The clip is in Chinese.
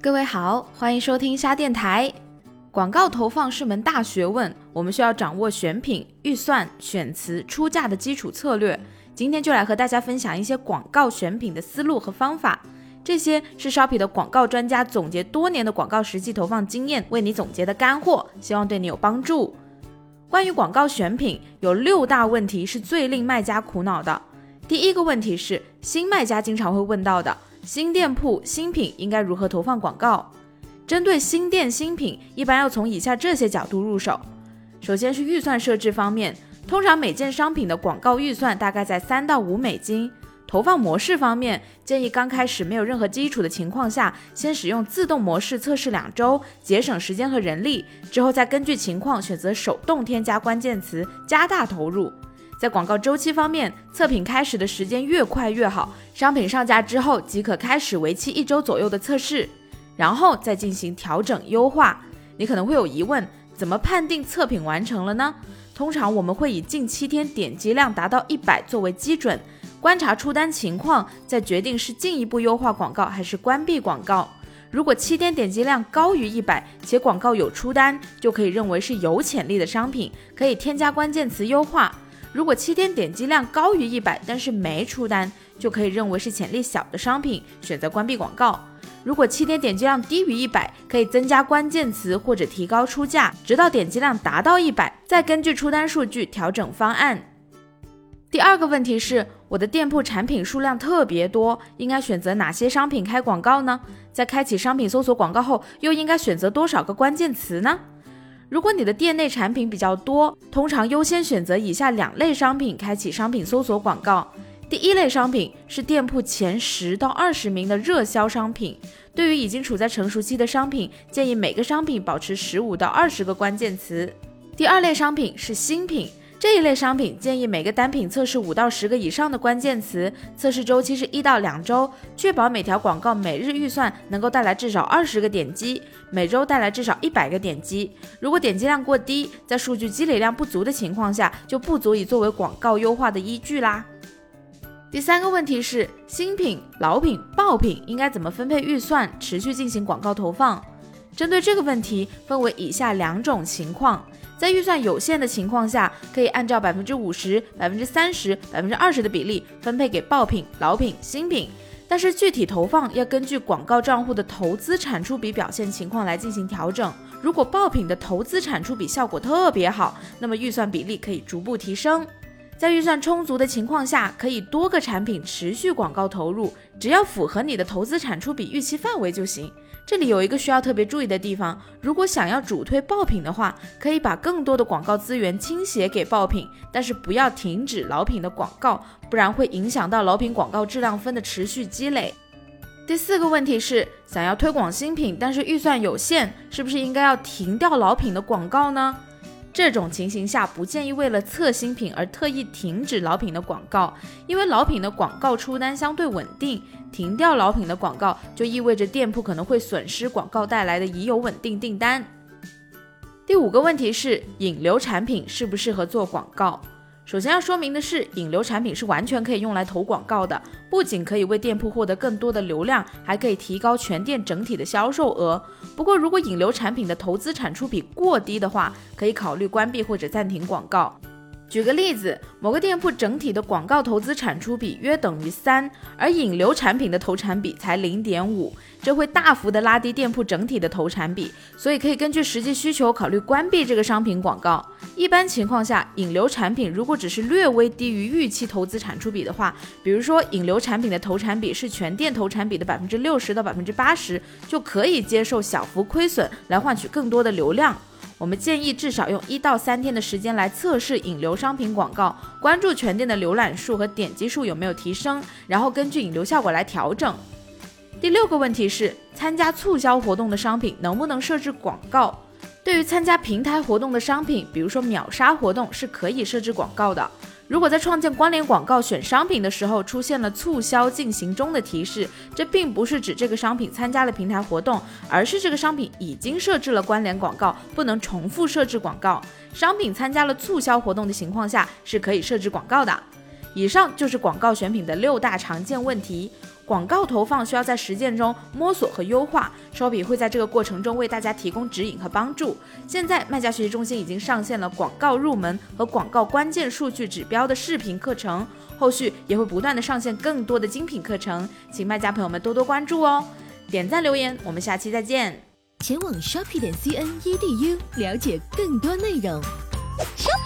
各位好，欢迎收听虾电台。广告投放是门大学问，我们需要掌握选品、预算、选词、出价的基础策略。今天就来和大家分享一些广告选品的思路和方法。这些是 Shopee 的广告专家总结多年的广告实际投放经验为你总结的干货，希望对你有帮助。关于广告选品，有六大问题是最令卖家苦恼的。第一个问题是新卖家经常会问到的：新店铺新品应该如何投放广告？针对新店新品，一般要从以下这些角度入手。首先是预算设置方面，通常每件商品的广告预算大概在三到五美金。投放模式方面，建议刚开始没有任何基础的情况下，先使用自动模式测试两周，节省时间和人力，之后再根据情况选择手动添加关键词，加大投入。在广告周期方面，测评开始的时间越快越好，商品上架之后即可开始为期一周左右的测试，然后再进行调整优化。你可能会有疑问，怎么判定测评完成了呢？通常我们会以近七天点击量达到一百作为基准。观察出单情况，再决定是进一步优化广告还是关闭广告。如果七天点击量高于一百，且广告有出单，就可以认为是有潜力的商品，可以添加关键词优化。如果七天点击量高于一百，但是没出单，就可以认为是潜力小的商品，选择关闭广告。如果七天点击量低于一百，可以增加关键词或者提高出价，直到点击量达到一百，再根据出单数据调整方案。第二个问题是，我的店铺产品数量特别多，应该选择哪些商品开广告呢？在开启商品搜索广告后，又应该选择多少个关键词呢？如果你的店内产品比较多，通常优先选择以下两类商品开启商品搜索广告。第一类商品是店铺前十到二十名的热销商品，对于已经处在成熟期的商品，建议每个商品保持十五到二十个关键词。第二类商品是新品。这一类商品建议每个单品测试五到十个以上的关键词，测试周期是一到两周，确保每条广告每日预算能够带来至少二十个点击，每周带来至少一百个点击。如果点击量过低，在数据积累量不足的情况下，就不足以作为广告优化的依据啦。第三个问题是新品、老品、爆品应该怎么分配预算，持续进行广告投放？针对这个问题，分为以下两种情况。在预算有限的情况下，可以按照百分之五十、百分之三十、百分之二十的比例分配给爆品、老品、新品。但是具体投放要根据广告账户的投资产出比表现情况来进行调整。如果爆品的投资产出比效果特别好，那么预算比例可以逐步提升。在预算充足的情况下，可以多个产品持续广告投入，只要符合你的投资产出比预期范围就行。这里有一个需要特别注意的地方，如果想要主推爆品的话，可以把更多的广告资源倾斜给爆品，但是不要停止老品的广告，不然会影响到老品广告质量分的持续积累。第四个问题是，想要推广新品，但是预算有限，是不是应该要停掉老品的广告呢？这种情形下，不建议为了测新品而特意停止老品的广告，因为老品的广告出单相对稳定，停掉老品的广告就意味着店铺可能会损失广告带来的已有稳定订单。第五个问题是，引流产品适不适合做广告？首先要说明的是，引流产品是完全可以用来投广告的，不仅可以为店铺获得更多的流量，还可以提高全店整体的销售额。不过，如果引流产品的投资产出比过低的话，可以考虑关闭或者暂停广告。举个例子，某个店铺整体的广告投资产出比约等于三，而引流产品的投产比才零点五，这会大幅的拉低店铺整体的投产比，所以可以根据实际需求考虑关闭这个商品广告。一般情况下，引流产品如果只是略微低于预期投资产出比的话，比如说引流产品的投产比是全店投产比的百分之六十到百分之八十，就可以接受小幅亏损来换取更多的流量。我们建议至少用一到三天的时间来测试引流商品广告，关注全店的浏览数和点击数有没有提升，然后根据引流效果来调整。第六个问题是，参加促销活动的商品能不能设置广告？对于参加平台活动的商品，比如说秒杀活动，是可以设置广告的。如果在创建关联广告选商品的时候出现了促销进行中的提示，这并不是指这个商品参加了平台活动，而是这个商品已经设置了关联广告，不能重复设置广告。商品参加了促销活动的情况下是可以设置广告的。以上就是广告选品的六大常见问题。广告投放需要在实践中摸索和优化，Shopee 会在这个过程中为大家提供指引和帮助。现在卖家学习中心已经上线了广告入门和广告关键数据指标的视频课程，后续也会不断的上线更多的精品课程，请卖家朋友们多多关注哦。点赞留言，我们下期再见。前往 Shopee 点 cn edu 了解更多内容。Shopee。